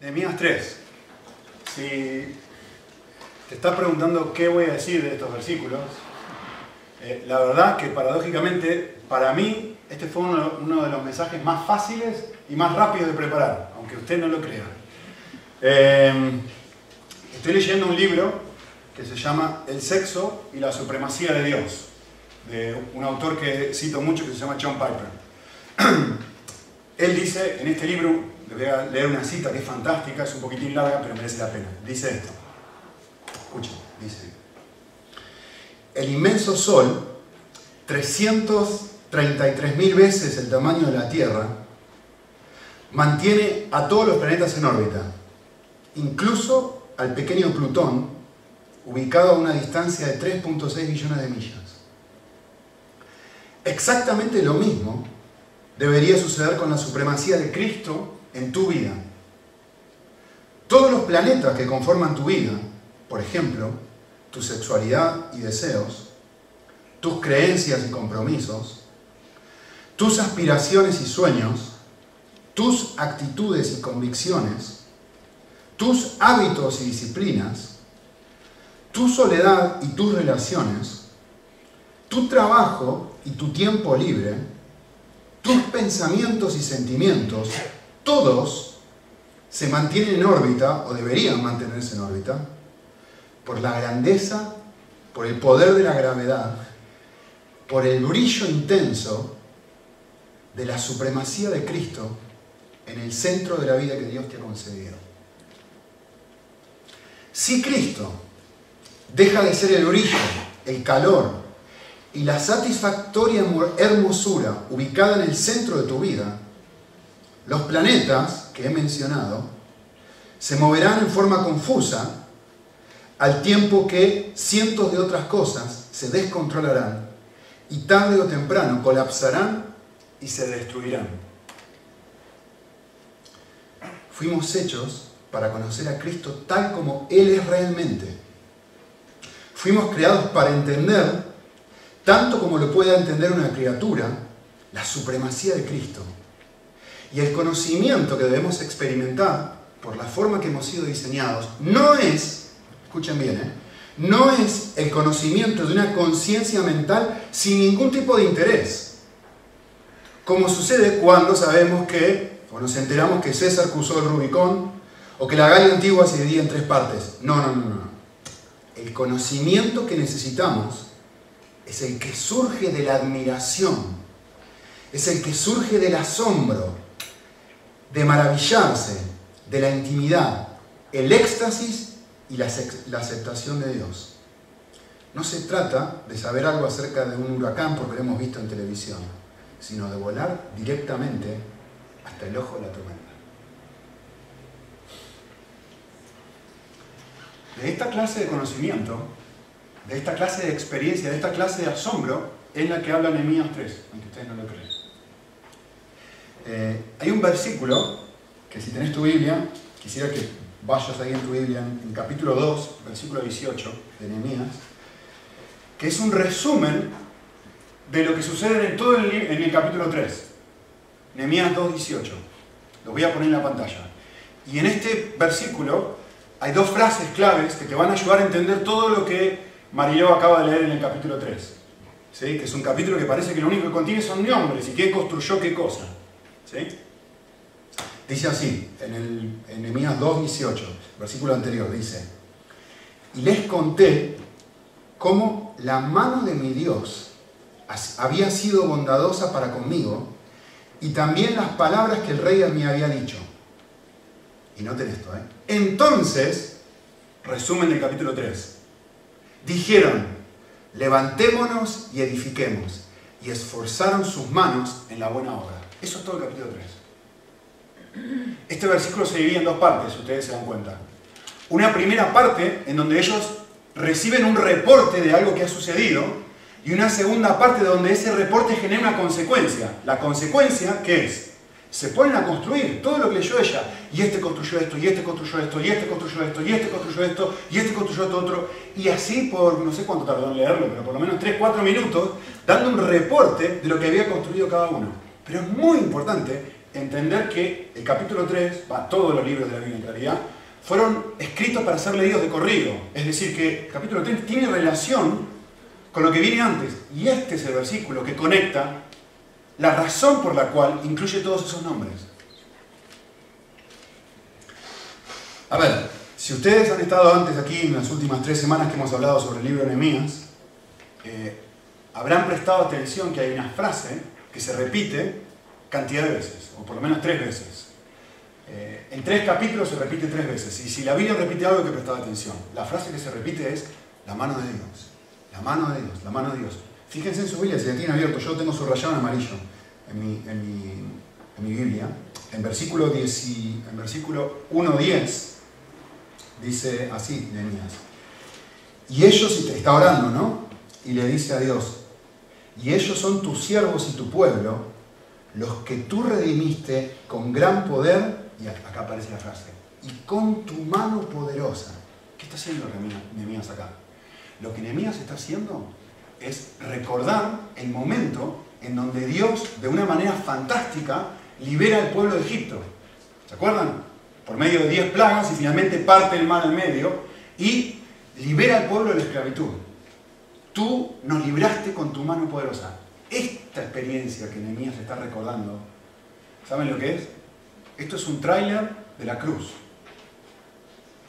Nehemías 3. Si te estás preguntando qué voy a decir de estos versículos, eh, la verdad que paradójicamente para mí este fue uno, de los mensajes más fáciles y más rápidos de preparar, aunque usted no lo crea. Eh, estoy leyendo un libro que se llama El sexo y la supremacía de Dios, de un autor que cito mucho que se llama John Piper. Él dice en este libro, le voy a leer una cita que es fantástica, es un poquitín larga, pero merece la pena. Dice esto. Escuchen, dice. El inmenso Sol, 333.000 veces el tamaño de la Tierra, mantiene a todos los planetas en órbita, incluso al pequeño Plutón, ubicado a una distancia de 3.6 billones de millas. Exactamente lo mismo debería suceder con la supremacía de Cristo en tu vida. Todos los planetas que conforman tu vida, por ejemplo, tu sexualidad y deseos, tus creencias y compromisos, tus aspiraciones y sueños, tus actitudes y convicciones, tus hábitos y disciplinas, tu soledad y tus relaciones, tu trabajo y tu tiempo libre, tus pensamientos y sentimientos, todos se mantienen en órbita, o deberían mantenerse en órbita, por la grandeza, por el poder de la gravedad, por el brillo intenso de la supremacía de Cristo en el centro de la vida que Dios te ha concedido. Si Cristo deja de ser el brillo, el calor, y la satisfactoria hermosura ubicada en el centro de tu vida, los planetas que he mencionado se moverán en forma confusa al tiempo que cientos de otras cosas se descontrolarán y tarde o temprano colapsarán y se destruirán. Fuimos hechos para conocer a Cristo tal como Él es realmente. Fuimos creados para entender tanto como lo pueda entender una criatura, la supremacía de Cristo y el conocimiento que debemos experimentar por la forma que hemos sido diseñados no es, escuchen bien, ¿eh? no es el conocimiento de una conciencia mental sin ningún tipo de interés, como sucede cuando sabemos que, o nos enteramos que César cruzó el Rubicón, o que la Galia antigua se dividía en tres partes. No, no, no, no. El conocimiento que necesitamos es el que surge de la admiración, es el que surge del asombro, de maravillarse, de la intimidad, el éxtasis y la, aceptación de Dios. No se trata de saber algo acerca de un huracán porque lo hemos visto en televisión, sino de volar directamente hasta el ojo de la tormenta. De esta clase de conocimiento de esta clase de experiencia, de esta clase de asombro, es la que habla Nehemías 3, aunque ustedes no lo creen. Eh, hay un versículo que si tenés tu Biblia, quisiera que vayas ahí en tu Biblia, en, capítulo 2, versículo 18 de Nehemías, que es un resumen de lo que sucede en todo el, en el capítulo 3. Nehemías 2, 18. Lo voy a poner en la pantalla. Y en este versículo hay dos frases claves que te van a ayudar a entender todo lo que Mariló acaba de leer en el capítulo 3, ¿sí? que es un capítulo que parece que lo único que contiene son nombres y quién construyó qué cosa. Dice así, en, el, en 2.18, versículo anterior, dice, y les conté cómo la mano de mi Dios había sido bondadosa para conmigo y también las palabras que el rey me había dicho. Y noten esto, ¿eh? Entonces, resumen del capítulo 3 dijeron, levantémonos y edifiquemos, y esforzaron sus manos en la buena obra. Eso es todo el capítulo 3. Este versículo se divide en dos partes, ustedes se dan cuenta. Una primera parte en donde ellos reciben un reporte de algo que ha sucedido y una segunda parte donde ese reporte genera una consecuencia. La consecuencia, ¿qué es? se ponen a construir todo lo que leyó ella. Y este construyó esto, y este construyó esto, y este construyó esto, y este construyó esto, y este construyó esto otro. Y así por, no sé cuánto tardó en leerlo, pero por lo menos 3, 4 minutos, dando un reporte de lo que había construido cada uno. Pero es muy importante entender que el capítulo 3, va, todos los libros de la Biblia en realidad, fueron escritos para ser leídos de corrido. Es decir, que el capítulo 3 tiene relación con lo que viene antes. Y este es el versículo que conecta la razón por la cual incluye todos esos nombres. A ver, si ustedes han estado antes aquí en las últimas tres semanas que hemos hablado sobre el libro de Nehemías, eh, habrán prestado atención que hay una frase que se repite cantidad de veces, o por lo menos tres veces. Eh, en tres capítulos se repite tres veces. Y si la Biblia repite algo, hay que prestar atención. La frase que se repite es la mano de Dios. La mano de Dios, la mano de Dios. Fíjense en su Biblia, si la tienen abierto, yo tengo subrayado en amarillo en mi, en mi, Biblia. En versículo, 10, en versículo 1.10 dice así, Nehemías. Y ellos, está orando, ¿no? Y le dice a Dios, y ellos son tus siervos y tu pueblo, los que tú redimiste con gran poder, y acá aparece la frase, y con tu mano poderosa. ¿Qué está haciendo Nehemías acá? Lo que Nehemías está haciendo es recordar el momento en donde Dios, de una manera fantástica, libera al pueblo de Egipto. ¿Se acuerdan? Por medio de diez plagas y finalmente parte el mar en medio y libera al pueblo de la esclavitud. Tú nos libraste con tu mano poderosa. Esta experiencia que Nehemías está recordando, ¿saben lo que es? Esto es un tráiler de la cruz.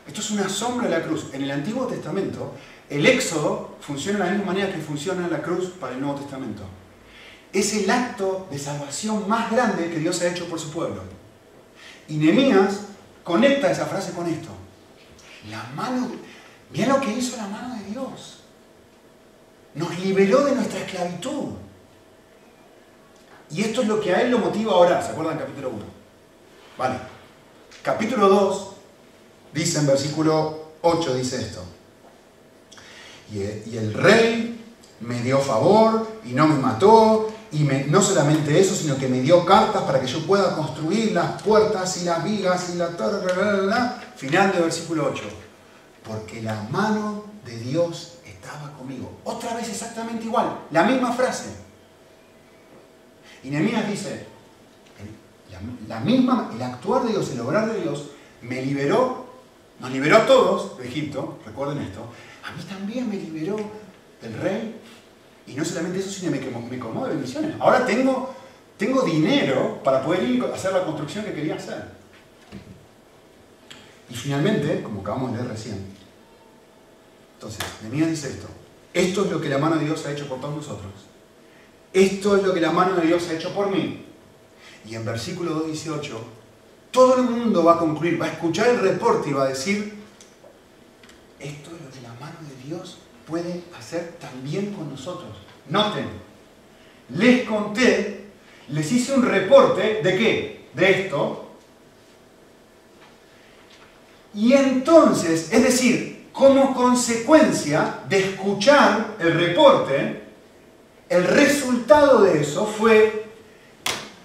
Esto es una sombra de la cruz. En el Antiguo Testamento, el Éxodo funciona de la misma manera que funciona la cruz para el Nuevo Testamento. Es el acto de salvación más grande que Dios ha hecho por su pueblo. Y Nehemías conecta esa frase con esto. La mano, mira lo que hizo la mano de Dios. Nos liberó de nuestra esclavitud. Y esto es lo que a él lo motiva a orar. ¿Se acuerdan capítulo 1? Vale. Capítulo 2 dice en versículo 8, dice esto. Y el rey me dio favor y no me mató. Y no solamente eso, sino que me dio cartas para que yo pueda construir las puertas y las vigas y la... Final del versículo 8. Porque la mano de Dios estaba conmigo. Otra vez exactamente igual. La misma frase. Y Nehemías dice, la, misma, el actuar de Dios, el obrar de Dios, me liberó, nos liberó a todos de Egipto, recuerden esto, a mí también me liberó del rey, y no solamente eso, sino me, me colmó de bendiciones. Ahora tengo, tengo dinero para poder ir a hacer la construcción que quería hacer. Y finalmente, como acabamos de leer recién, entonces, Nehemías dice esto, esto es lo que la mano de Dios ha hecho por todos nosotros esto es lo que la mano de Dios ha hecho por mí. Y en versículo 2.18, todo el mundo va a concluir, va a escuchar el reporte y va a decir, esto es lo que la mano de Dios puede hacer también con nosotros. Noten, les conté, les hice un reporte de qué? De esto. Y entonces, es decir, como consecuencia de escuchar el reporte, el resultado de eso fue,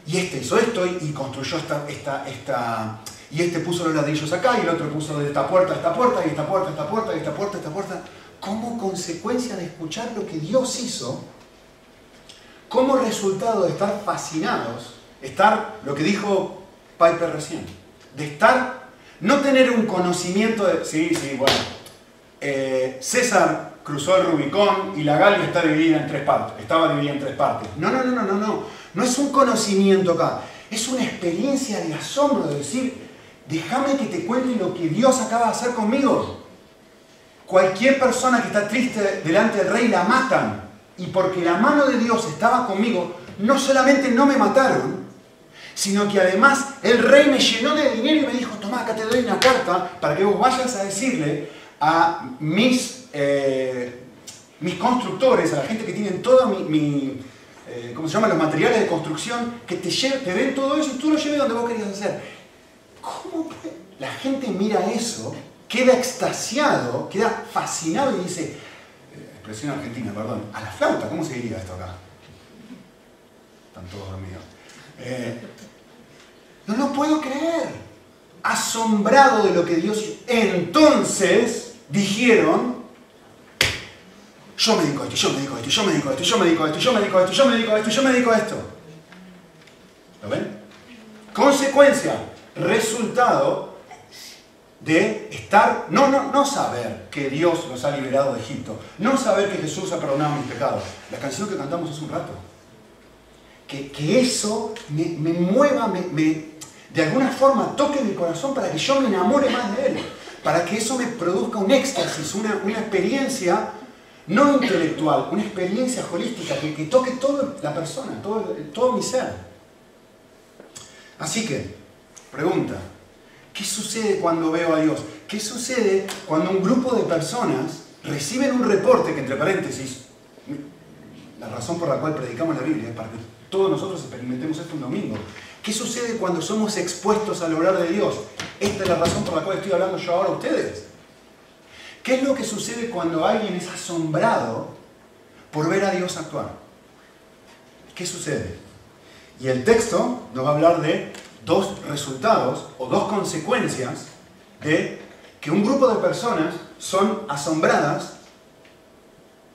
y este hizo esto y, construyó esta, esta, esta, y este puso los ladrillos acá y el otro puso de esta puerta a esta puerta y esta puerta a esta puerta y esta puerta a esta puerta. Como consecuencia de escuchar lo que Dios hizo, como resultado de estar fascinados, estar, lo que dijo Piper recién, de estar, no tener un conocimiento de, sí, sí, bueno, eh, César cruzó el Rubicón y la Galia está dividida en tres partes, estaba dividida en tres partes. No, no, no, no, no, no. No es un conocimiento acá, es una experiencia de asombro de decir, déjame que te cuente lo que Dios acaba de hacer conmigo. Cualquier persona que está triste delante del rey la matan. Y porque la mano de Dios estaba conmigo, no solamente no me mataron, sino que además el rey me llenó de dinero y me dijo, toma, acá te doy una carta para que vos vayas a decirle a mis eh, mis constructores, a la gente que tienen todo mi, eh, ¿cómo se llama? Los materiales de construcción, que te, te den todo eso y tú lo lleves donde vos querías hacer. ¿Cómo La gente mira eso, queda extasiado, queda fascinado y dice, eh, expresión argentina, perdón, a la flauta, ¿cómo se diría esto acá? Están todos dormidos. no lo puedo creer. Asombrado de lo que Dios... Entonces dijeron, yo me dedico a esto, yo me dedico a esto, yo me dedico a esto, yo me dedico a esto, yo me dedico a esto, yo me dedico a esto, yo me dedico esto. ¿Lo ven? consecuencia, resultado de estar, no, no, no saber que Dios los ha liberado de Egipto, no saber que Jesús ha perdonado mis pecados. La canción que cantamos hace un rato. Que, eso me, mueva, me, de alguna forma toque mi corazón para que yo me enamore más de Él, para que eso me produzca un éxtasis, una, experiencia no intelectual, una experiencia holística que, que toque toda la persona, todo, todo mi ser. Así que, pregunta, ¿qué sucede cuando veo a Dios? ¿Qué sucede cuando un grupo de personas reciben un reporte que, entre paréntesis, la razón por la cual predicamos la Biblia es para que todos nosotros experimentemos esto un domingo. ¿Qué sucede cuando somos expuestos al obrar de Dios? Esta es la razón por la cual estoy hablando yo ahora a ustedes. ¿Qué es lo que sucede cuando alguien es asombrado por ver a Dios actuar? ¿Qué sucede? Y el texto nos va a hablar de dos resultados o dos consecuencias de que un grupo de personas son asombradas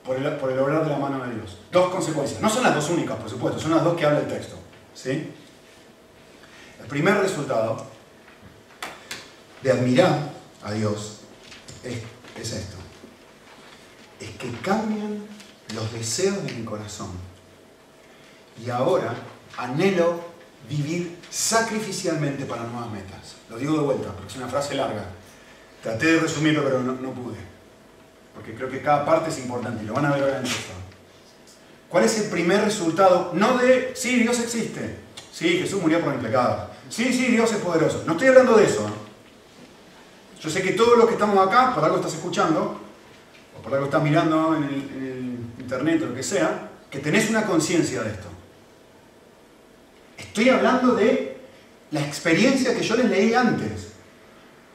por el, por el obrar de la mano de Dios. Dos consecuencias. No son las dos únicas, por supuesto, son las dos que habla el texto. ¿sí? El primer resultado de admirar a Dios es es esto. Es que cambian los deseos de mi corazón. Y ahora anhelo vivir sacrificialmente para nuevas metas. Lo digo de vuelta, porque es una frase larga. Traté de resumirlo, pero no, pude. Porque creo que cada parte es importante y lo van a ver ahora en el. ¿Cuál es el primer resultado? No de, sí, Dios existe. Sí, Jesús murió por mi pecado. Sí, sí, Dios es poderoso. No estoy hablando de eso. Yo sé que todos los que estamos acá, por algo estás escuchando, o por algo estás mirando en el, internet o lo que sea, que tenés una conciencia de esto. Estoy hablando de la experiencia que yo les leí antes.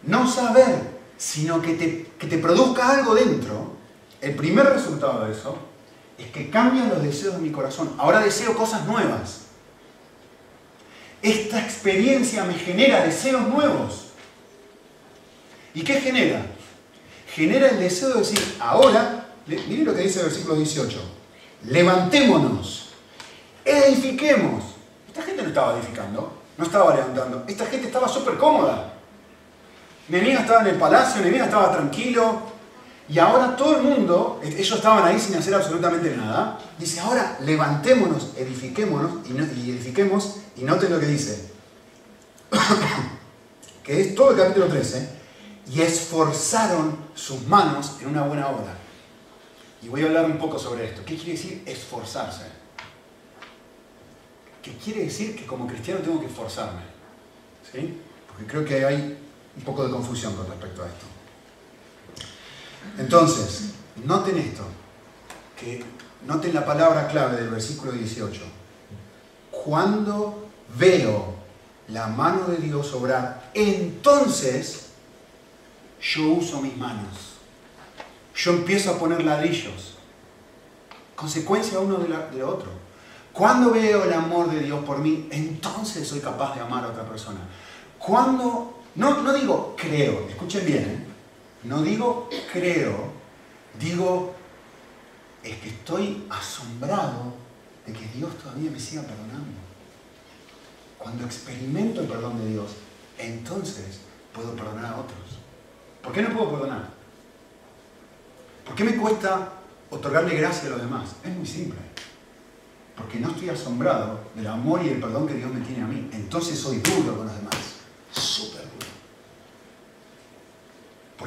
No saber, sino que te, que te produzca algo dentro. El primer resultado de eso es que cambian los deseos de mi corazón. Ahora deseo cosas nuevas. Esta experiencia me genera deseos nuevos. ¿Y qué genera? Genera el deseo de decir, ahora, miren lo que dice el versículo 18, levantémonos, edifiquemos. Esta gente no estaba edificando, no estaba levantando, esta gente estaba súper cómoda. Nehemías estaba en el palacio, Nehemías estaba tranquilo, y ahora todo el mundo, ellos estaban ahí sin hacer absolutamente nada, dice, ahora levantémonos, edifiquémonos y, edifiquemos, y noten lo que dice, que es todo el capítulo 13, y esforzaron sus manos en una buena obra. Y voy a hablar un poco sobre esto. ¿Qué quiere decir esforzarse? ¿Qué quiere decir que como cristiano tengo que esforzarme? ¿Sí? Porque creo que hay un poco de confusión con respecto a esto. Entonces, noten esto, que noten la palabra clave del versículo 18. Cuando veo la mano de Dios obrar, entonces yo uso mis manos. Yo empiezo a poner ladrillos. Consecuencia uno de, lo otro. Cuando veo el amor de Dios por mí, entonces soy capaz de amar a otra persona. Cuando, no, no digo creo, escuchen bien, ¿eh? No digo creo, digo es que estoy asombrado de que Dios todavía me siga perdonando. Cuando experimento el perdón de Dios, entonces puedo perdonar a otros. ¿Por qué no puedo perdonar? ¿Por qué me cuesta otorgarle gracia a los demás? Es muy simple. Porque no estoy asombrado del amor y el perdón que Dios me tiene a mí. Entonces soy duro con los demás.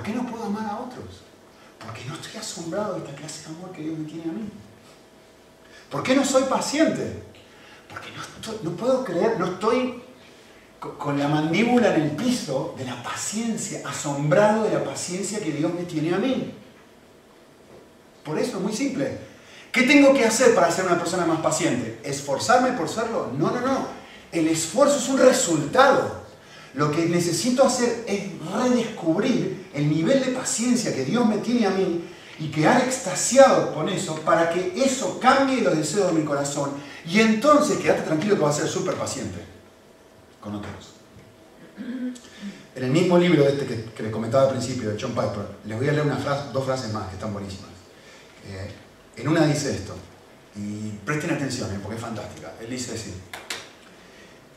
Súper duro. ¿Por qué no puedo amar a otros? Porque no estoy asombrado de esta clase de amor que Dios me tiene a mí. ¿Por qué no soy paciente? Porque no, no puedo creer, no estoy con la mandíbula en el piso de la paciencia, asombrado de la paciencia que Dios me tiene a mí. Por eso es muy simple. ¿Qué tengo que hacer para ser una persona más paciente? ¿Esforzarme por serlo? No, no, no. El esfuerzo es un resultado. Lo que necesito hacer es redescubrir el nivel de paciencia que Dios me tiene a mí y quedar extasiado con eso para que eso cambie los deseos de mi corazón. Y entonces quédate tranquilo que va a ser súper paciente con otros. En el mismo libro este que, les comentaba al principio, de John Piper, les voy a leer una frase, dos frases más que están buenísimas. Eh, en una dice esto, y presten atención eh, porque es fantástica. Él dice así,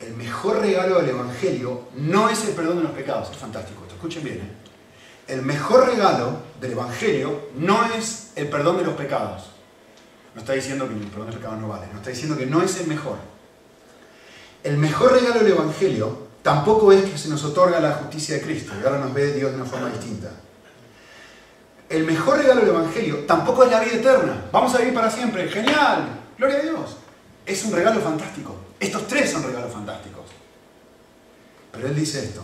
el mejor regalo del Evangelio no es el perdón de los pecados. Es fantástico escuchen bien. ¿eh? El mejor regalo del Evangelio no es el perdón de los pecados. No está diciendo que el perdón de los pecados no vale, no está diciendo que no es el mejor. El mejor regalo del Evangelio tampoco es que se nos otorga la justicia de Cristo y ahora nos ve Dios de una forma distinta. El mejor regalo del Evangelio tampoco es la vida eterna. Vamos a vivir para siempre. Genial. Gloria a Dios. Es un regalo fantástico. Estos tres son regalos fantásticos. Pero Él dice esto.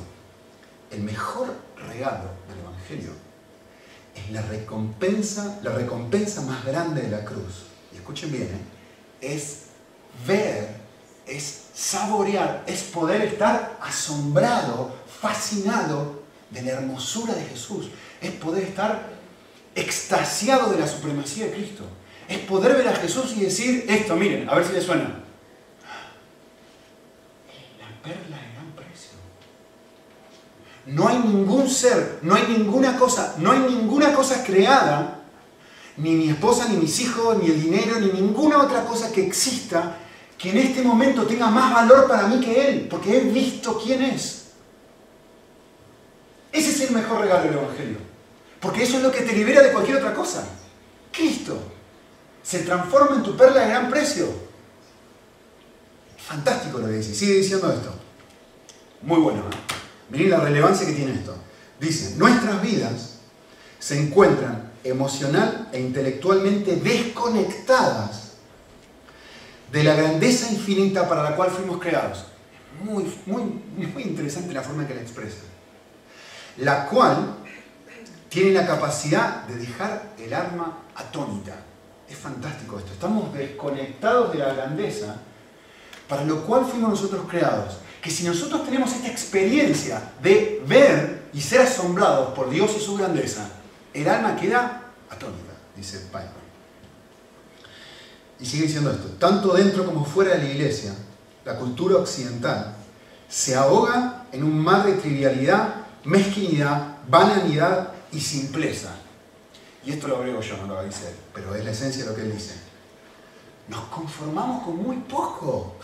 El mejor regalo Es la recompensa, la recompensa más grande de la cruz. Y escuchen bien, ¿eh? es ver, es saborear, es poder estar asombrado, fascinado de la hermosura de Jesús. Es poder estar extasiado de la supremacía de Cristo. Es poder ver a Jesús y decir esto, miren, a ver si les suena. La perla de gran precio. No hay ningún ser, no hay ninguna cosa, no hay ninguna cosa creada, ni mi esposa, ni mis hijos, ni el dinero, ni ninguna otra cosa que exista que en este momento tenga más valor para mí que Él, porque he visto quién es. Ese es el mejor regalo del Evangelio. Porque eso es lo que te libera de cualquier otra cosa. Cristo se transforma en tu perla de gran precio. Fantástico lo que dice. Sigue diciendo esto. Muy bueno. ¿eh? Miren la relevancia que tiene esto. Dice, nuestras vidas se encuentran emocional e intelectualmente desconectadas de la grandeza infinita para la cual fuimos creados. Muy, muy, muy interesante la forma en que la expresa. La cual tiene la capacidad de dejar el alma atónita. Es fantástico esto. Estamos desconectados de la grandeza para lo cual fuimos nosotros creados. Que si nosotros tenemos esta experiencia de ver y ser asombrados por Dios y su grandeza, el alma queda atónita, dice Piper. Y sigue diciendo esto, tanto dentro como fuera de la iglesia, la cultura occidental se ahoga en un mar de trivialidad, mezquinidad, banalidad y simpleza. Y esto lo agrego yo, no lo dice él, pero es la esencia de lo que él dice. Nos conformamos con muy poco,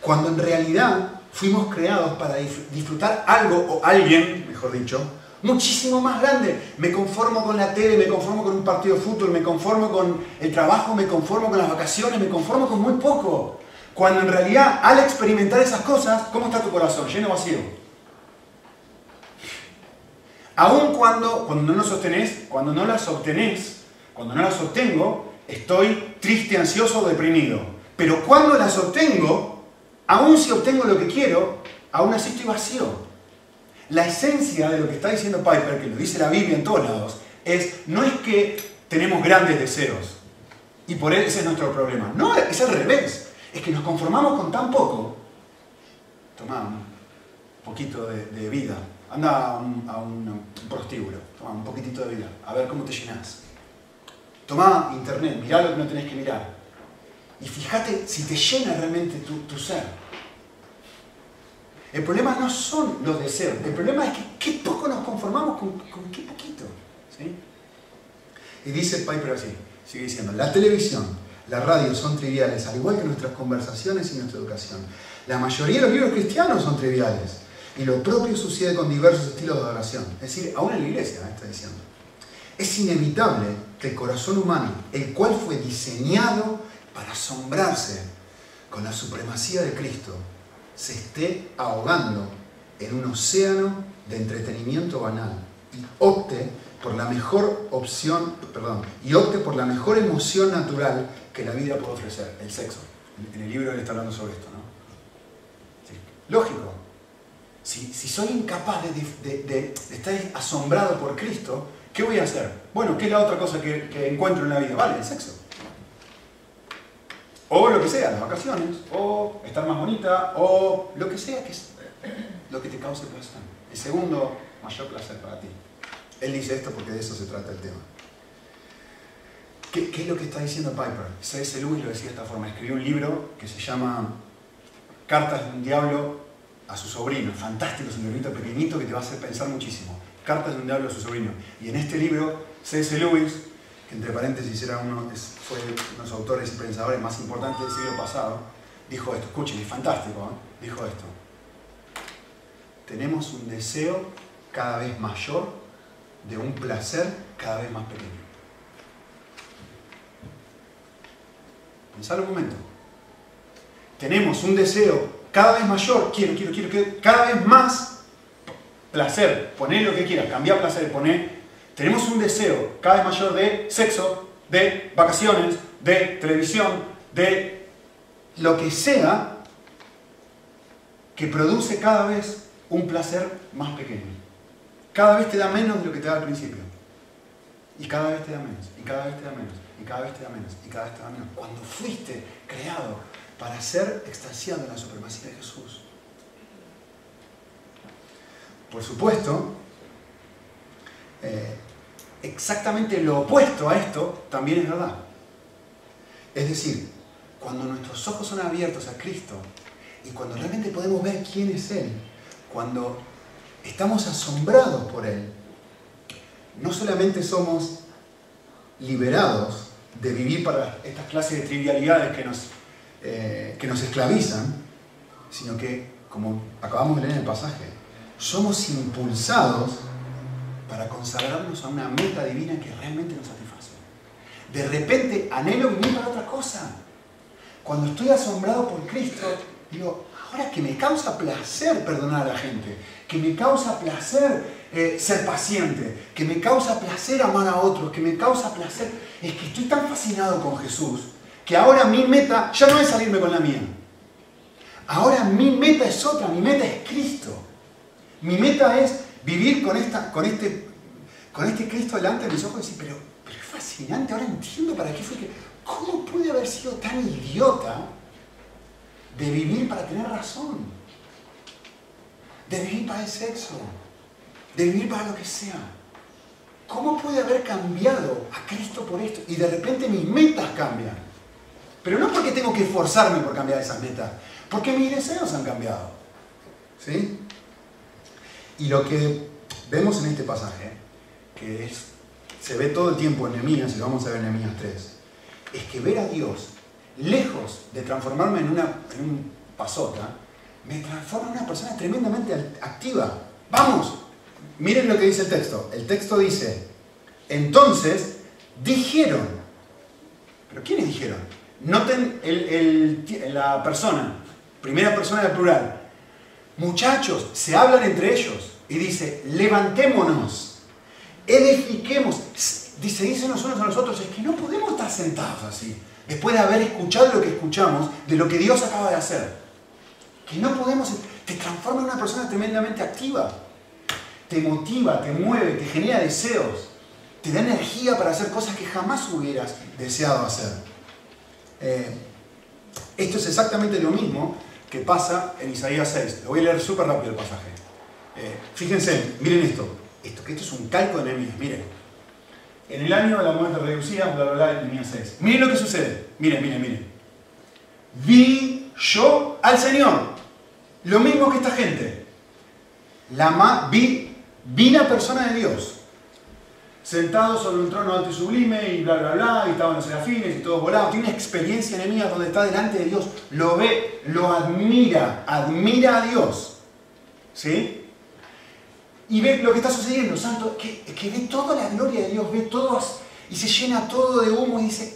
cuando en realidad fuimos creados para disfrutar algo o alguien, mejor dicho, muchísimo más grande. Me conformo con la tele, me conformo con un partido de fútbol, me conformo con el trabajo, me conformo con las vacaciones, me conformo con muy poco. Cuando en realidad al experimentar esas cosas, ¿cómo está tu corazón? ¿Lleno o vacío? Aun cuando, cuando no las sostenés, cuando no las obtenés, cuando no las obtengo, estoy triste, ansioso o deprimido. Pero cuando las obtengo, aun si obtengo lo que quiero, aún así estoy vacío. La esencia de lo que está diciendo Piper, que lo dice la Biblia en todos lados, es no es que tenemos grandes deseos y por eso ese es nuestro problema. No, es al revés. Es que nos conformamos con tan poco. Toma un poquito de, vida. Anda a un, prostíbulo. Toma un poquitito de vida. A ver cómo te llenas. Toma internet. Mirá lo que no tenés que mirar. Y fíjate si te llena realmente tu ser. El problema no son los deseos, el problema es que qué poco nos conformamos con, qué poquito. Y dice Piper así, sigue diciendo, la televisión, la radio son triviales, al igual que nuestras conversaciones y nuestra educación. La mayoría de los libros cristianos son triviales. Y lo propio sucede con diversos estilos de adoración. Es decir, aún en la iglesia está diciendo. Es inevitable que el corazón humano, el cual fue diseñado para asombrarse con la supremacía de Cristo, se esté ahogando en un océano de entretenimiento banal y opte por la mejor opción, perdón, y opte por la mejor emoción natural que la vida puede ofrecer, el sexo. En el libro él está hablando sobre esto, ¿no? Lógico. Si, soy incapaz de, estar asombrado por Cristo, ¿qué voy a hacer? Bueno, ¿qué es la otra cosa que, que encuentro en la vida? Vale, el sexo. O lo que sea, las vacaciones, o estar más bonita, o lo que sea que es lo que te cause placer. El segundo mayor placer para ti. Él dice esto porque de eso se trata el tema. ¿Qué, es lo que está diciendo Piper? C.S. Lewis lo decía de esta forma. Escribió un libro que se llama Cartas de un Diablo a su sobrino. Fantástico, es un librito pequeñito que te va a hacer pensar muchísimo. Cartas de un Diablo a su sobrino. Y en este libro, C.S. Lewis que entre paréntesis era uno, fue uno de los autores y pensadores más importantes del siglo pasado, dijo esto, escuchen, es fantástico, ¿eh? dijo esto. Tenemos un deseo cada vez mayor de un placer cada vez más pequeño. Pensar un momento. Tenemos un deseo cada vez mayor, quiero, quiero, quiero, quiero cada vez más placer, poner lo que quieras, cambiar placer, poner. Tenemos un deseo cada vez mayor de sexo, de vacaciones, de televisión, de lo que sea que produce cada vez un placer más pequeño. Cada vez te da menos de lo que te da al principio. Y cada vez te da menos, y cada vez te da menos, y cada vez te da menos, y cada vez te da menos. Cuando fuiste creado para ser extasiado en la supremacía de Jesús. Por supuesto, eh, exactamente lo opuesto a esto también es verdad. Es decir, cuando nuestros ojos son abiertos a Cristo y cuando realmente podemos ver quién es Él, cuando estamos asombrados por Él, no solamente somos liberados de vivir para estas clases de trivialidades que nos, eh, que nos esclavizan, sino que, como acabamos de leer en el pasaje, somos impulsados para consagrarnos a una meta divina que realmente nos satisface. De repente anhelo vivir para otra cosa. Cuando estoy asombrado por Cristo, digo, ahora que me causa placer perdonar a la gente, que me causa placer eh, ser paciente, que me causa placer amar a otros, que me causa placer, es que estoy tan fascinado con Jesús, que ahora mi meta ya no es salirme con la mía. Ahora mi meta es otra, mi meta es Cristo. Mi meta es vivir con, esta, con, este, con este Cristo delante de mis ojos y decir, pero, pero es fascinante, ahora entiendo para qué fue que... ¿Cómo pude haber sido tan idiota de vivir para tener razón? De vivir para el sexo, de vivir para lo que sea. ¿Cómo pude haber cambiado a Cristo por esto? Y de repente mis metas cambian. Pero no porque tengo que esforzarme por cambiar esas metas, porque mis deseos han cambiado. ¿Sí? Y lo que vemos en este pasaje, que es, se ve todo el tiempo en Nehemías, y vamos a ver en Nehemías 3, es que ver a Dios, lejos de transformarme en, una, en un pasota, me transforma en una persona tremendamente activa. Vamos, miren lo que dice el texto. El texto dice, entonces dijeron, pero ¿quiénes dijeron? Noten la persona, primera persona del plural. Muchachos, se hablan entre ellos y dice, levantémonos, edifiquemos. Dice, dicen los unos a los otros, es que no podemos estar sentados así, después de haber escuchado lo que escuchamos de lo que Dios acaba de hacer. Que no podemos, te transforma en una persona tremendamente activa, te motiva, te mueve, te genera deseos, te da energía para hacer cosas que jamás hubieras deseado hacer. Eh, esto es exactamente lo mismo que pasa en Isaías 6. Lo voy a leer súper rápido el pasaje. Eh, fíjense, miren esto. Esto, que esto es un calco de Nehemías, miren. En el año de la muerte reducida, bla, bla, bla, Nehemías 6. Miren lo que sucede. Miren, miren, miren. Vi yo al Señor. Lo mismo que esta gente. La vi, vi la persona de Dios sentado sobre un trono alto y sublime y bla, bla, bla, y estaban los serafines y todos volados. Tiene una experiencia enemiga donde está delante de Dios, lo ve, lo admira, admira a Dios. ¿Sí? Y ve lo que está sucediendo, santo, que, que ve toda la gloria de Dios, ve todo y se llena todo de humo y dice,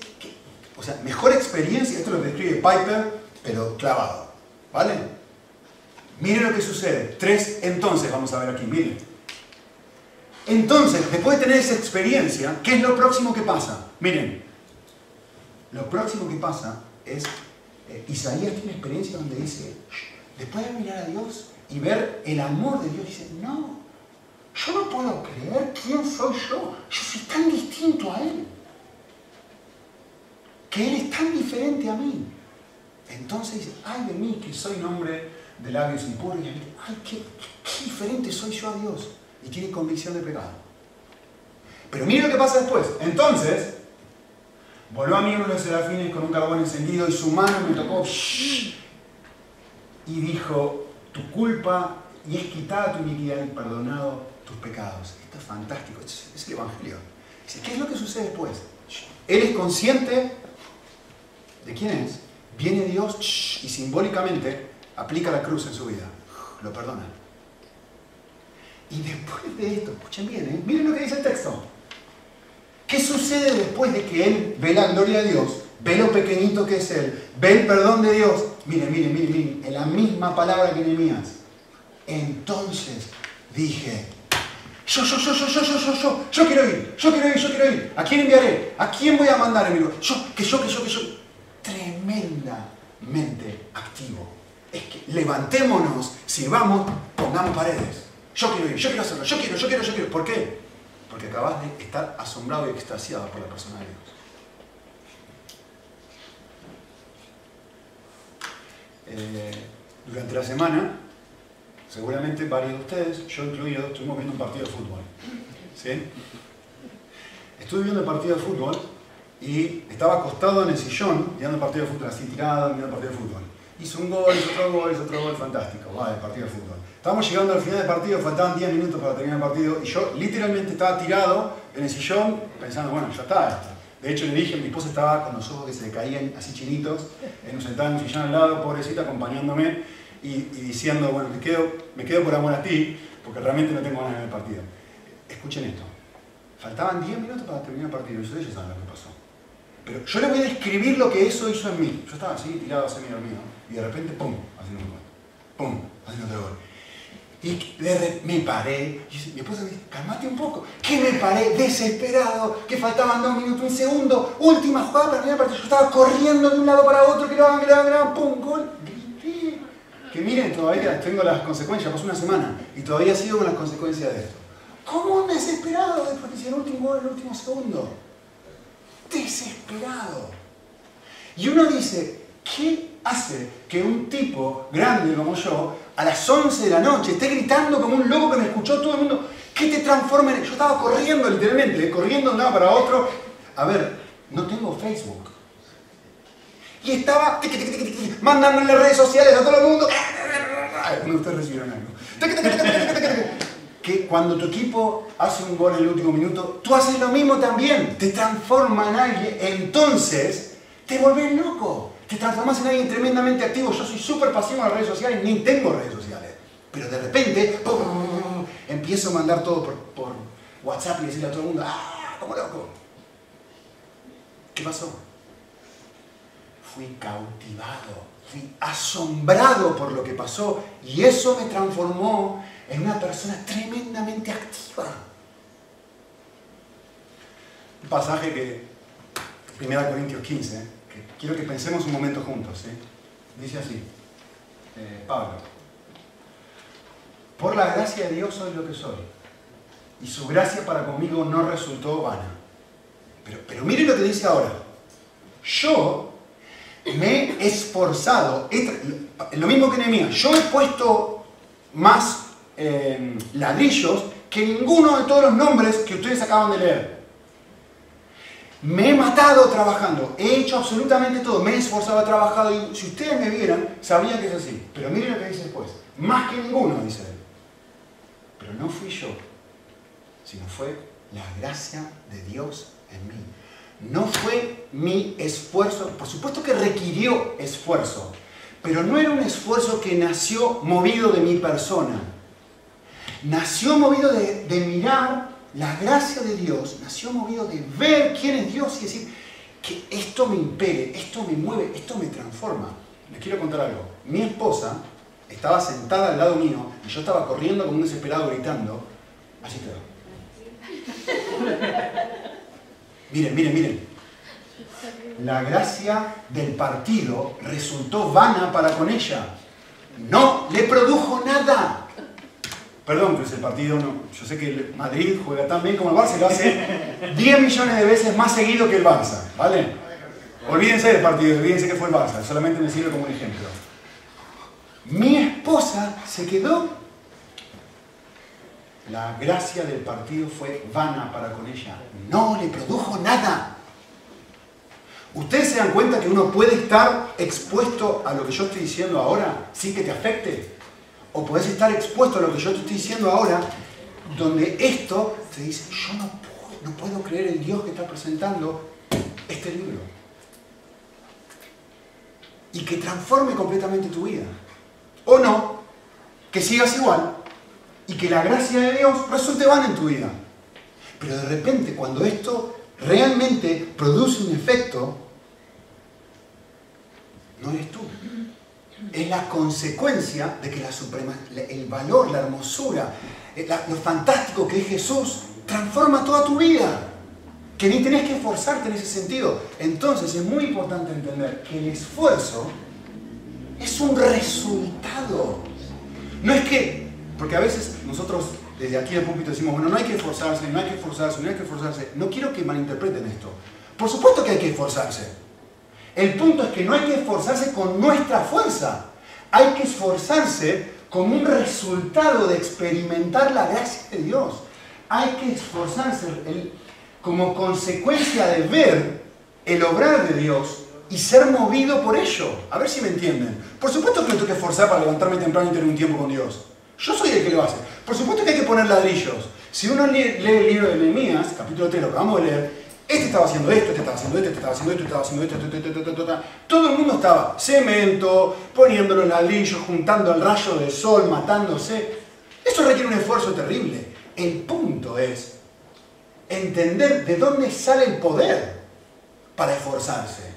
o sea, mejor experiencia, esto es lo describe Piper, pero clavado. ¿Vale? Miren lo que sucede. Tres entonces, vamos a ver aquí, miren. Entonces, después de tener esa experiencia, ¿qué es lo próximo que pasa? Miren, lo próximo que pasa es, eh, Isaías tiene experiencia donde dice, después de mirar a Dios y ver el amor de Dios, dice, no, yo no puedo creer quién soy yo, yo soy tan distinto a Él, que Él es tan diferente a mí. Entonces dice, ay de mí que soy un hombre de labios impuros, ay, qué diferente soy yo a Dios y tiene convicción de pecado. Pero mire lo que pasa después. Entonces, volvió a mí uno de los serafines con un carbón encendido y su mano me tocó y dijo, tu culpa y es quitada tu iniquidad y perdonado pecados. Esto es fantástico, es el Evangelio. ¿Qué es lo que sucede después? Él es consciente de quién es. Viene Dios y simbólicamente aplica la cruz en su vida, lo perdona. Y después de esto, escuchen bien, ¿eh? miren lo que dice el texto. ¿Qué sucede después de que él ve la gloria de Dios, ve lo pequeñito que es él, ve el perdón de Dios? Miren, miren, miren, miren, en la misma palabra que Nehemías. Entonces dije, yo, yo, yo, yo, yo, yo, yo, yo, yo quiero ir, yo quiero ir, yo quiero ir. ¿A quién enviaré? ¿A quién voy a mandar, amigo? Yo, que yo, que yo, que yo. Tremendamente activo. Es que levantémonos, sirvamos, pongamos paredes. Yo quiero ir, yo quiero hacerlo, yo quiero, yo quiero, yo quiero. ¿Por qué? Porque acabas de estar asombrado y extasiado por la persona de Dios. Eh, durante la semana seguramente varios de ustedes, yo incluido, estuvimos viendo un partido de fútbol. ¿Sí? Estuve viendo el partido de fútbol y estaba acostado en el sillón viendo el partido de fútbol, así tirado viendo el partido de fútbol. Hizo un gol, hizo otro gol, hizo otro gol, fantástico. Va, el partido de fútbol. Estábamos llegando al final del partido, faltaban 10 minutos para terminar el partido y yo literalmente estaba tirado en el sillón pensando, bueno, ya está esto. De hecho le dije, mi esposa estaba con los ojos que se le caían así chinitos, en un sentado en un sillón al lado, pobrecita, acompañándome y, diciendo, bueno, me quedo, me quedo por amor a ti, porque realmente no tengo ganas de ver el partido. Escuchen esto. Faltaban 10 minutos para terminar el partido, y ustedes saben lo que pasó. Pero yo les voy a describir lo que eso hizo en mí. Yo estaba así, tirado semi dormido, y de repente, ¡pum! haciendo un gol. ¡Pum! haciendo otro gol. Y me paré, y mi esposa me dice, calmate un poco. Que me paré desesperado, que faltaban dos minutos, un segundo, última jugada para terminar el partido. Yo estaba corriendo de un lado para otro, que lo hagan, que lo hagan, pum, gol que miren, todavía tengo las consecuencias, pasó una semana y todavía sigo con las consecuencias de esto. ¿Cómo un desesperado de el último gol, último segundo? Desesperado. Y uno dice, ¿qué hace que un tipo grande como yo, a las 11 de la noche, esté gritando como un loco que me escuchó todo el mundo? ¿Qué te transforma en.? Yo estaba corriendo literalmente, corriendo de un lado para otro. A ver, no tengo Facebook y estaba mandando en las redes sociales a todo el mundo. ustedes recibieron algo. Que cuando tu equipo hace un gol en el último minuto, tú haces lo mismo también. Te transforma en alguien. Entonces, te volvés loco. Te transformas en alguien tremendamente activo. Yo soy súper pasivo en las redes sociales, ni tengo redes sociales. Pero de repente, empiezo a mandar todo por, por WhatsApp y decirle a todo el mundo, ¡ah, como loco! ¿Qué pasó? Fui cautivado, fui asombrado por lo que pasó y eso me transformó en una persona tremendamente activa. Un pasaje que, 1 Corintios 15, que quiero que pensemos un momento juntos. ¿eh? Dice así, eh, Pablo, por la gracia de Dios soy lo que soy, y su gracia para conmigo no resultó vana. Pero, pero mire lo que dice ahora, yo me he esforzado, lo mismo que Nehemías, yo he puesto más eh, ladrillos que ninguno de todos los nombres que ustedes acaban de leer. Me he matado trabajando, he hecho absolutamente todo, me he esforzado, he trabajado y si ustedes me vieran, sabrían que es así. Pero miren lo que dice después, más que ninguno, dice él. Pero no fui yo, sino fue la gracia de Dios en mí. No fue mi esfuerzo, por supuesto que requirió esfuerzo, pero no era un esfuerzo que nació movido de mi persona. Nació movido de, mirar la gracia de Dios, nació movido de ver quién es Dios y decir que esto me impere, esto me mueve, esto me transforma. Les quiero contar algo. Mi esposa estaba sentada al lado mío y yo estaba corriendo como un desesperado gritando. Así quedó. Miren, miren, miren. La gracia del partido resultó vana para con ella. No le produjo nada. Perdón, pero ese partido no. Yo sé que Madrid juega tan bien como el Barça y lo hace 10 millones de veces más seguido que el Barça. ¿Vale? Olvídense del partido, olvídense que fue el Barça. Solamente me sirve como un ejemplo. Mi esposa se quedó la gracia del partido fue vana para con ella. No le produjo nada. ¿Ustedes se dan cuenta que uno puede estar expuesto a lo que yo estoy diciendo ahora sin que te afecte? O puedes estar expuesto a lo que yo te estoy diciendo ahora, donde esto te dice, yo no puedo, no puedo creer el Dios que está presentando este libro. Y que transforme completamente tu vida. o no, que sigas igual y que la gracia de Dios resulte vana en tu vida. Pero de repente, cuando esto realmente produce un efecto, no eres tú. Es la consecuencia de que la suprema, el valor, la hermosura, eh, lo fantástico que es Jesús transforma toda tu vida. Que ni tenés que esforzarte en ese sentido. Entonces es muy importante entender que el esfuerzo es un resultado. No es que, porque a veces nosotros desde aquí el púlpito decimos, bueno, no hay que esforzarse, no hay que esforzarse, no hay que esforzarse. No quiero que malinterpreten esto. Por supuesto que hay que esforzarse. El punto es que no hay que esforzarse con nuestra fuerza. Hay que esforzarse como un resultado de experimentar la gracia de Dios. Hay que esforzarse como consecuencia de ver el obrar de Dios y ser movido por ello. A ver si me entienden. Por supuesto que me tengo que esforzar para levantarme temprano y tener un tiempo con Dios. Yo soy el que lo hace. Por supuesto que hay que poner ladrillos. Si uno lee, el libro de Nehemías, capítulo 3, lo que vamos a leer, este estaba haciendo esto, este estaba haciendo esto, este estaba haciendo esto, este estaba haciendo esto, esto, esto, todo el mundo estaba cemento, poniéndolo en ladrillos, juntando al rayo del sol, matándose. Eso requiere un esfuerzo terrible. El punto es entender de dónde sale el poder para esforzarse.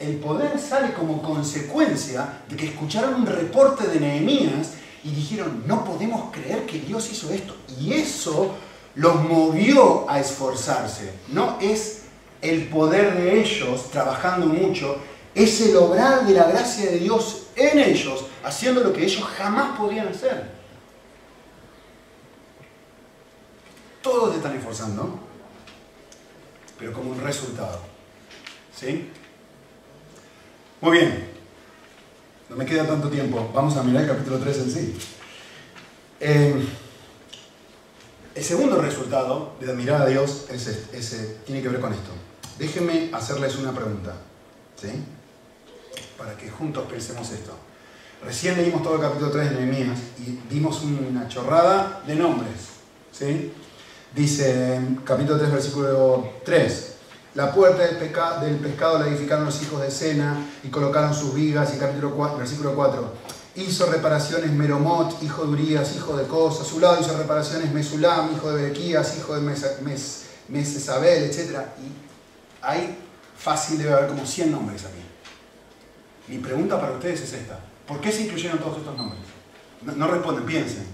El poder sale como consecuencia de que escucharon un reporte de Nehemías y dijeron, no podemos creer que Dios hizo esto. Y eso los movió a esforzarse. No es el poder de ellos trabajando mucho, es el obrar de la gracia de Dios en ellos, haciendo lo que ellos jamás podían hacer. Todos están esforzando, pero como un resultado. ¿Sí? Muy bien. No me queda tanto tiempo. Vamos a mirar el capítulo 3 en sí. Eh, el segundo resultado de admirar a Dios tiene que ver con esto. Déjenme hacerles una pregunta, ¿sí? Para que juntos pensemos esto. Recién leímos todo el capítulo 3 de Nehemías y dimos una chorrada de nombres, ¿sí? Dice capítulo 3, versículo 3, la puerta del, del pescado la edificaron los hijos de Sena y colocaron sus vigas, y capítulo 4, versículo 4, Hizo reparaciones Meromot, hijo de Urias, hijo de Cos. A su lado hizo reparaciones Mesulam, hijo de Bequías, hijo de Mesesabel, etc. Y hay fácil debe haber como 100 nombres aquí. Mi pregunta para ustedes es esta. ¿Por qué se incluyeron todos estos nombres? No, responden, piensen.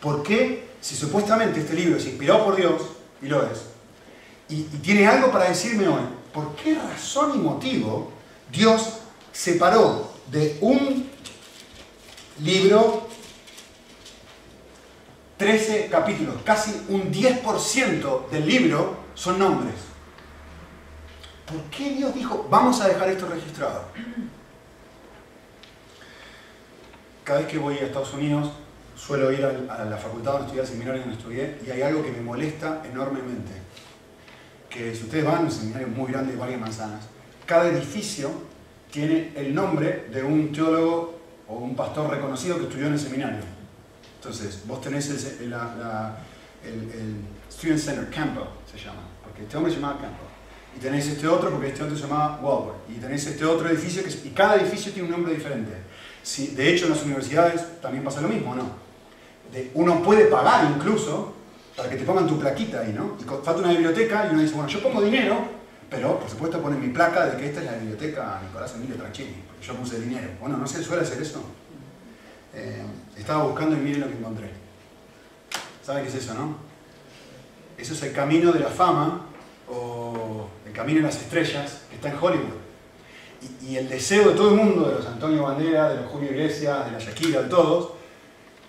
¿Por qué, si supuestamente este libro es inspirado por Dios, y lo es, y tiene algo para decirme hoy, ¿por qué razón y motivo Dios separó de un libro, 13 capítulos, casi un 10% del libro son nombres. ¿Por qué Dios dijo, vamos a dejar esto registrado? Cada vez que voy a Estados Unidos, suelo ir a la facultad donde estudié, al seminario donde estudié, y hay algo que me molesta enormemente. Que si ustedes van a un seminario muy grande de varias manzanas, cada edificio tiene el nombre de un teólogo o un pastor reconocido que estudió en el seminario. Entonces, vos tenés el, el, Student Center, Campbell se llama, porque este hombre se llamaba Campbell. Y tenés este otro porque este otro se llamaba Walworth. Y tenés este otro edificio, que, y cada edificio tiene un nombre diferente. Si, de hecho, en las universidades también pasa lo mismo, ¿no? De, uno puede pagar incluso para que te pongan tu plaquita ahí, ¿no? Y falta una biblioteca y uno dice, bueno, yo pongo dinero, pero por supuesto ponen mi placa de que esta es la biblioteca Nicolás Emilio Tranchini yo puse dinero. Bueno, no se suele hacer eso. Eh, estaba buscando y miren lo que encontré. ¿Saben qué es eso, no? Eso es el camino de la fama o el camino de las estrellas que está en Hollywood. Y, el deseo de todo el mundo, de los Antonio Bandera, de los Julio Iglesias, de la Shakira, de todos,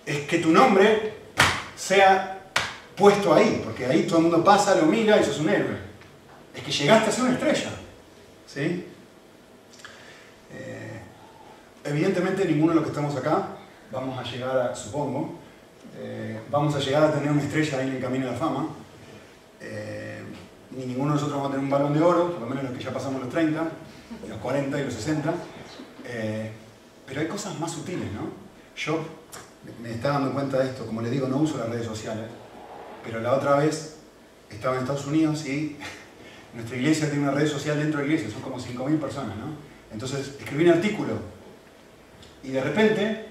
es que tu nombre sea puesto ahí, porque ahí todo el mundo pasa, lo mira y sos un héroe. Es que llegaste a ser una estrella. ¿Sí? Evidentemente ninguno de los que estamos acá vamos a llegar a, supongo, eh, vamos a llegar a tener una estrella ahí en el camino de la fama. Eh, ni ninguno de nosotros vamos a tener un balón de oro, por lo menos los que ya pasamos los 30, los 40 y los 60. Eh, pero hay cosas más sutiles, ¿no? Yo me estaba dando cuenta de esto, como les digo, no uso las redes sociales, pero la otra vez estaba en Estados Unidos y nuestra iglesia tiene una red social dentro de la iglesia, son como 5.000 personas, ¿no? Entonces escribí un artículo y de repente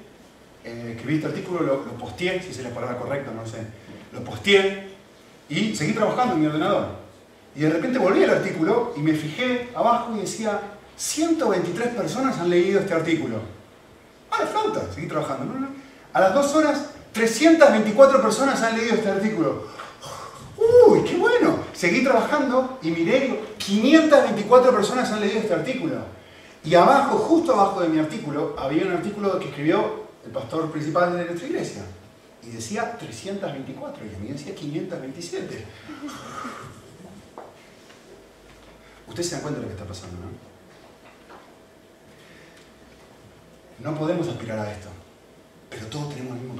eh, escribí este artículo, lo, lo posteé, si es la palabra correcta, no sé. Lo posteé y seguí trabajando en mi ordenador. Y de repente volví al artículo y me fijé abajo y decía, 123 personas han leído este artículo. Ah, la flauta, seguí trabajando. A las dos horas, 324 personas han leído este artículo. ¡Uy, qué bueno! Seguí trabajando y miré, 524 personas han leído este artículo. Y abajo, justo abajo de mi artículo, había un artículo que escribió el pastor principal de nuestra iglesia. Y decía 324 y a mí decía 527. Ustedes se dan cuenta de lo que está pasando, ¿no? No podemos aspirar a esto, pero todos tenemos el mismo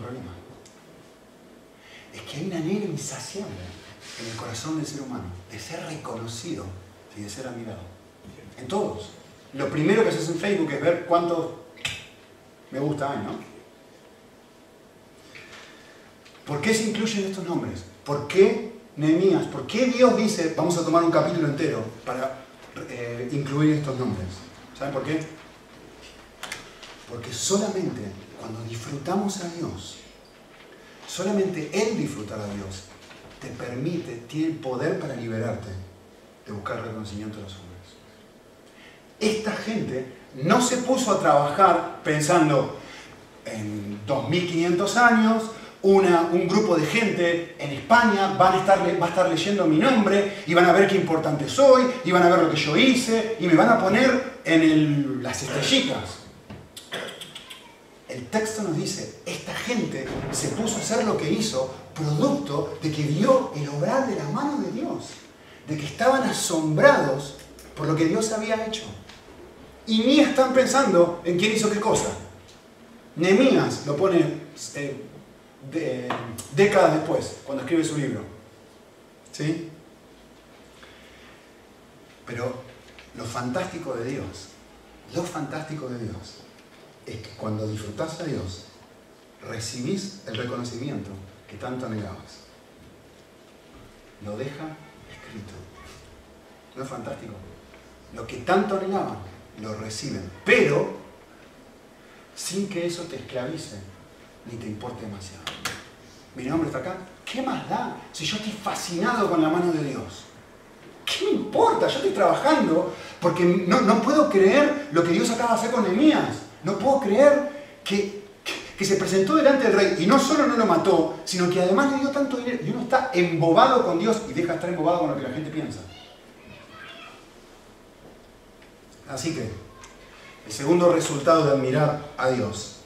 hay una anhelo insaciable en el corazón del ser humano de ser reconocido y de ser admirado. En todos. Lo primero que se hace en Facebook es ver cuántos me gusta hay, ¿no? ¿Por qué se incluyen estos nombres? ¿Por qué Nehemías? ¿Por qué Dios dice, vamos a tomar un capítulo entero para eh, incluir estos nombres? ¿Saben por qué? Porque solamente cuando disfrutamos a Dios, solamente Él disfrutar a Dios, te permite, tiene el poder para liberarte de buscar reconocimiento de los hombres. Esta gente no se puso a trabajar pensando en 2500 años, un grupo de gente en España van a estar, va a estar leyendo mi nombre y van a ver qué importante soy y van a ver lo que yo hice y me van a poner en las estrellitas. El texto nos dice, esta gente se puso a hacer lo que hizo producto de que vio el obrar de la mano de Dios, de que estaban asombrados por lo que Dios había hecho. Y ni están pensando en quién hizo qué cosa. Nehemías lo pone eh, décadas después, cuando escribe su libro. ¿Sí? Pero lo fantástico de Dios, lo fantástico de Dios, es que cuando disfrutas a Dios, recibís el reconocimiento que tanto anhelabas. Lo deja escrito. ¿No es fantástico? Lo que tanto anhelaban, lo reciben. Pero sin que eso te esclavice ni te importe demasiado. Mi nombre está acá. ¿Qué más da si yo estoy fascinado con la mano de Dios? ¿Qué me importa? Yo estoy trabajando porque no, puedo creer lo que Dios acaba de hacer con Nehemías. No puedo creer que, que, se presentó delante del rey y no solo no lo mató, sino que además le dio tanto dinero y uno está embobado con Dios y deja de estar embobado con lo que la gente piensa. Así que, el segundo resultado de admirar a Dios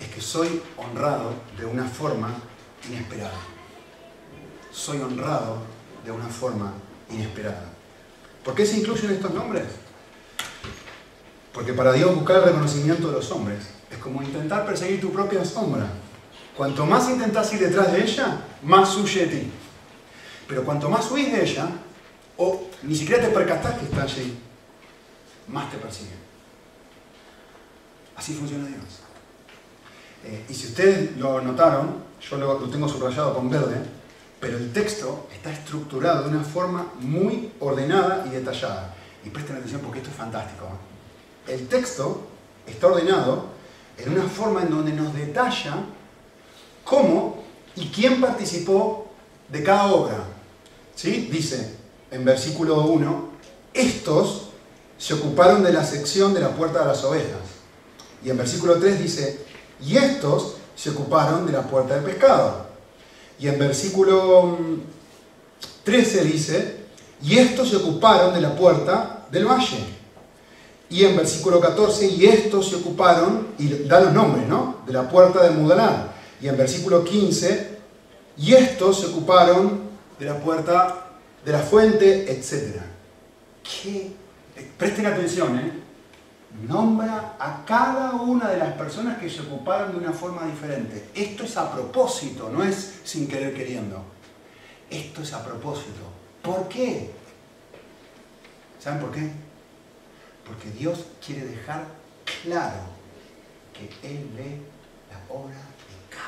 es que soy honrado de una forma inesperada. Soy honrado de una forma inesperada. ¿Por qué se incluyen estos nombres? Porque para Dios buscar el reconocimiento de los hombres es como intentar perseguir tu propia sombra. Cuanto más intentas ir detrás de ella, más huye de ti. Pero cuanto más huís de ella, o ni siquiera te percatás que está allí, más te persigue. Así funciona Dios. Eh, y si ustedes lo notaron, yo lo, tengo subrayado con verde, pero el texto está estructurado de una forma muy ordenada y detallada. Y presten atención porque esto es fantástico. ¿eh? El texto está ordenado en una forma en donde nos detalla cómo y quién participó de cada obra. ¿Sí? Dice en versículo 1, estos se ocuparon de la sección de la puerta de las ovejas. Y en versículo 3 dice, y estos se ocuparon de la puerta del pescado. Y en versículo 13 mm, dice, y estos se ocuparon de la puerta del valle. Y en versículo 14, y estos se ocuparon, y da los nombres, ¿no? De la puerta de Mudalán. Y en versículo 15, y estos se ocuparon de la puerta de la fuente, etc. ¿Qué? Presten atención, ¿eh? nombra a cada una de las personas que se ocuparon de una forma diferente. Esto es a propósito, no es sin querer queriendo. Esto es a propósito. ¿Por qué? ¿Saben por qué? Porque Dios quiere dejar claro que Él ve la obra de cada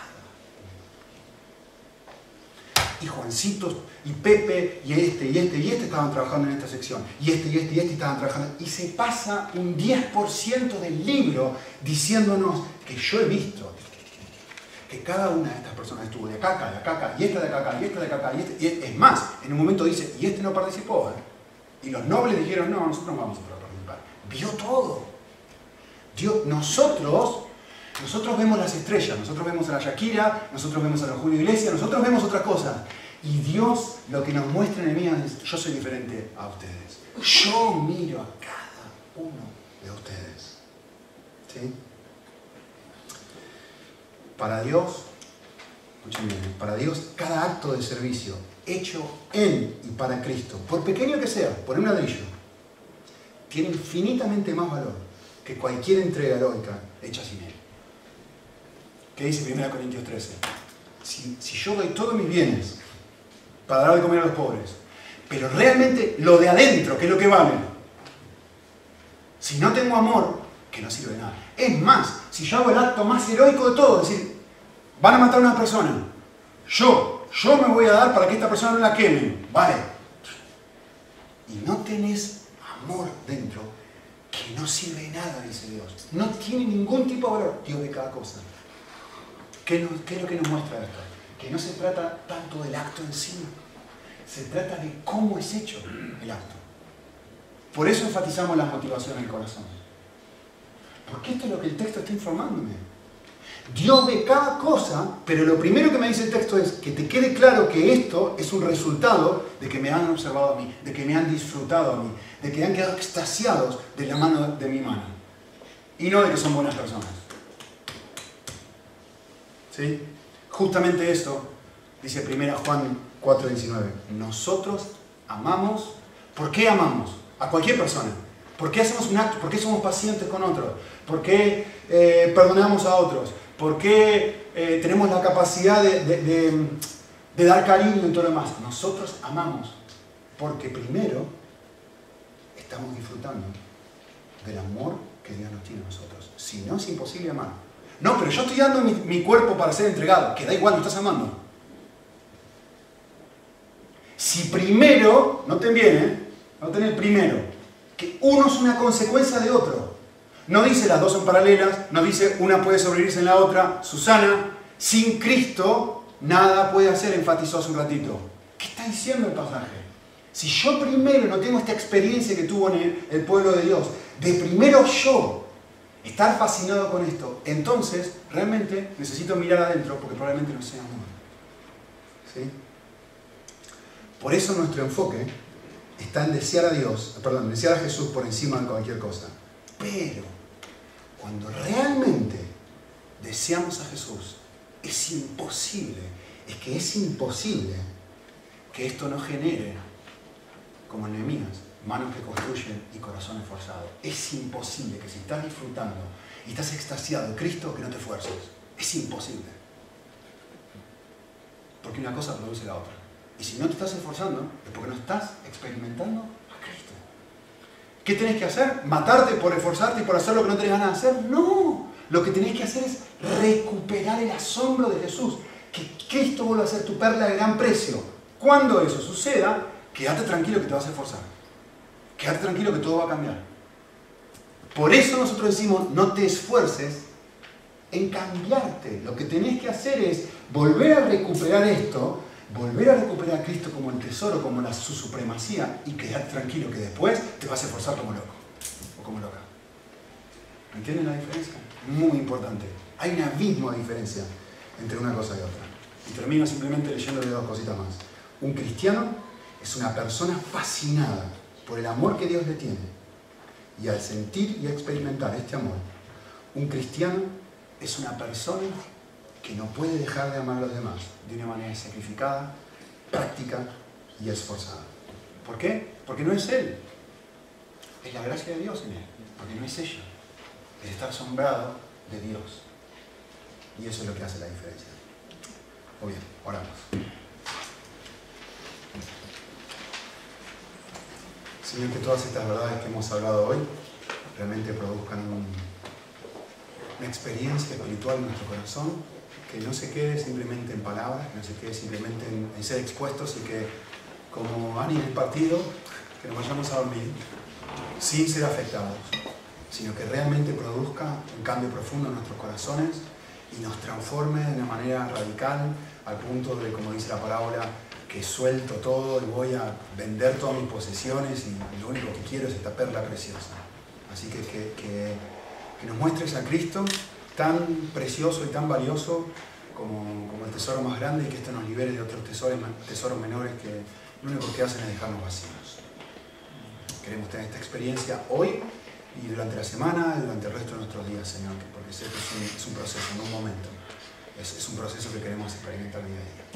y Juancitos y Pepe y este y este y este estaban trabajando en esta sección y este y este y este estaban trabajando y se pasa un 10% del libro diciéndonos que yo he visto que cada una de estas personas estuvo de acá, de acá, y esta de acá, y esta de acá, y este, y es más, en un momento dice, y este no participó, ¿eh? y los nobles dijeron, no, nosotros no vamos a participar. Vio todo. Dios, nosotros nosotros vemos las estrellas, nosotros vemos a la Shakira, nosotros vemos a la Julio Iglesias, nosotros vemos otras cosas. Y Dios lo que nos muestra en el es, yo soy diferente a ustedes. Yo miro a cada uno de ustedes. ¿Sí? Para Dios, para Dios cada acto de servicio hecho en y para Cristo, por pequeño que sea, por un ladrillo, tiene infinitamente más valor que cualquier entrega heroica hecha sin Él. ¿Qué dice 1 Corintios 13? Si, yo doy todos mis bienes para dar de comer a los pobres, pero realmente lo de adentro, que es lo que vale, si no tengo amor, que no sirve de nada. Es más, si yo hago el acto más heroico de todo, es decir, van a matar a una persona, yo, yo me voy a dar para que esta persona no la quemen, vale. Y no tenés amor dentro, que no sirve de nada, dice Dios. No tiene ningún tipo de valor. Dios de cada cosa. ¿Qué, es lo que nos muestra esto? Que no se trata tanto del acto en sí, se trata de cómo es hecho el acto. Por eso enfatizamos la motivación del corazón. Porque esto es lo que el texto está informándome. Dios ve cada cosa, pero lo primero que me dice el texto es que te quede claro que esto es un resultado de que me han observado a mí, de que me han disfrutado a mí, de que han quedado extasiados de la mano de mi mano. Y no de que son buenas personas. Justamente eso dice 1 Juan 4:19. Nosotros amamos. ¿Por qué amamos? A cualquier persona. ¿Por qué hacemos un acto? ¿Por qué somos pacientes con otros? ¿Por qué eh, perdonamos a otros? ¿Por qué eh, tenemos la capacidad de, dar cariño y todo lo demás? Nosotros amamos porque primero estamos disfrutando del amor que Dios nos tiene a nosotros. Si no, es imposible amar. No, pero yo estoy dando mi, cuerpo para ser entregado. Que da igual, no estás amando. Si primero, no te viene, no el primero, que uno es una consecuencia de otro. No dice las dos son paralelas, no dice una puede sobrevivirse en la otra. Susana, sin Cristo nada puede hacer, enfatizó hace un ratito. ¿Qué está diciendo el pasaje? Si yo primero no tengo esta experiencia que tuvo en el pueblo de Dios, de primero yo estar fascinado con esto, entonces realmente necesito mirar adentro porque probablemente no sea amor. ¿Sí? Por eso nuestro enfoque está en desear a Dios, perdón, desear a Jesús por encima de cualquier cosa. Pero cuando realmente deseamos a Jesús, es imposible, es que es imposible que esto no genere, como enemigos, manos que construyen y corazón esforzado. Es imposible que si estás disfrutando y estás extasiado de Cristo, que no te esfuerces. Es imposible. Porque una cosa produce la otra. Y si no te estás esforzando, es porque no estás experimentando a Cristo. ¿Qué tenés que hacer? ¿Matarte por esforzarte y por hacer lo que no tenés ganas de hacer? No. Lo que tenés que hacer es recuperar el asombro de Jesús. Que Cristo vuelva a ser tu perla de gran precio. Cuando eso suceda, quédate tranquilo que te vas a esforzar. Quédate tranquilo que todo va a cambiar. Por eso nosotros decimos, no te esfuerces en cambiarte. Lo que tenés que hacer es volver a recuperar esto, volver a recuperar a Cristo como el tesoro, como la, su supremacía, y quedarte tranquilo que después te vas a esforzar como loco o como loca. ¿Entienden la diferencia? Muy importante. Hay un abismo de diferencia entre una cosa y otra. Y termino simplemente leyéndole dos cositas más. Un cristiano es una persona fascinada por el amor que Dios le tiene, y al sentir y experimentar este amor, un cristiano es una persona que no puede dejar de amar a los demás de una manera sacrificada, práctica y esforzada. ¿Por qué? Porque no es Él. Es la gracia de Dios en Él. Porque no es ella. Es estar asombrado de Dios. Y eso es lo que hace la diferencia. Muy bien, oramos. Señor, que todas estas verdades que hemos hablado hoy realmente produzcan una experiencia espiritual en nuestro corazón que no se quede simplemente en palabras, que no se quede simplemente en, en ser expuestos y que como Ani en el partido, que nos vayamos a dormir sin ser afectados, sino que realmente produzca un cambio profundo en nuestros corazones y nos transforme de una manera radical al punto de, como dice la parábola, que suelto todo y voy a vender todas mis posesiones y lo único que quiero es esta perla preciosa. Así que que, que, que nos muestres a Cristo tan precioso y tan valioso como, como, el tesoro más grande y que esto nos libere de otros tesoros, tesoros menores que lo único que hacen es dejarnos vacíos. Queremos tener esta experiencia hoy y durante la semana durante el resto de nuestros días, Señor, porque sé que es un, es un proceso, no un momento. Es, es un proceso que queremos experimentar día a día.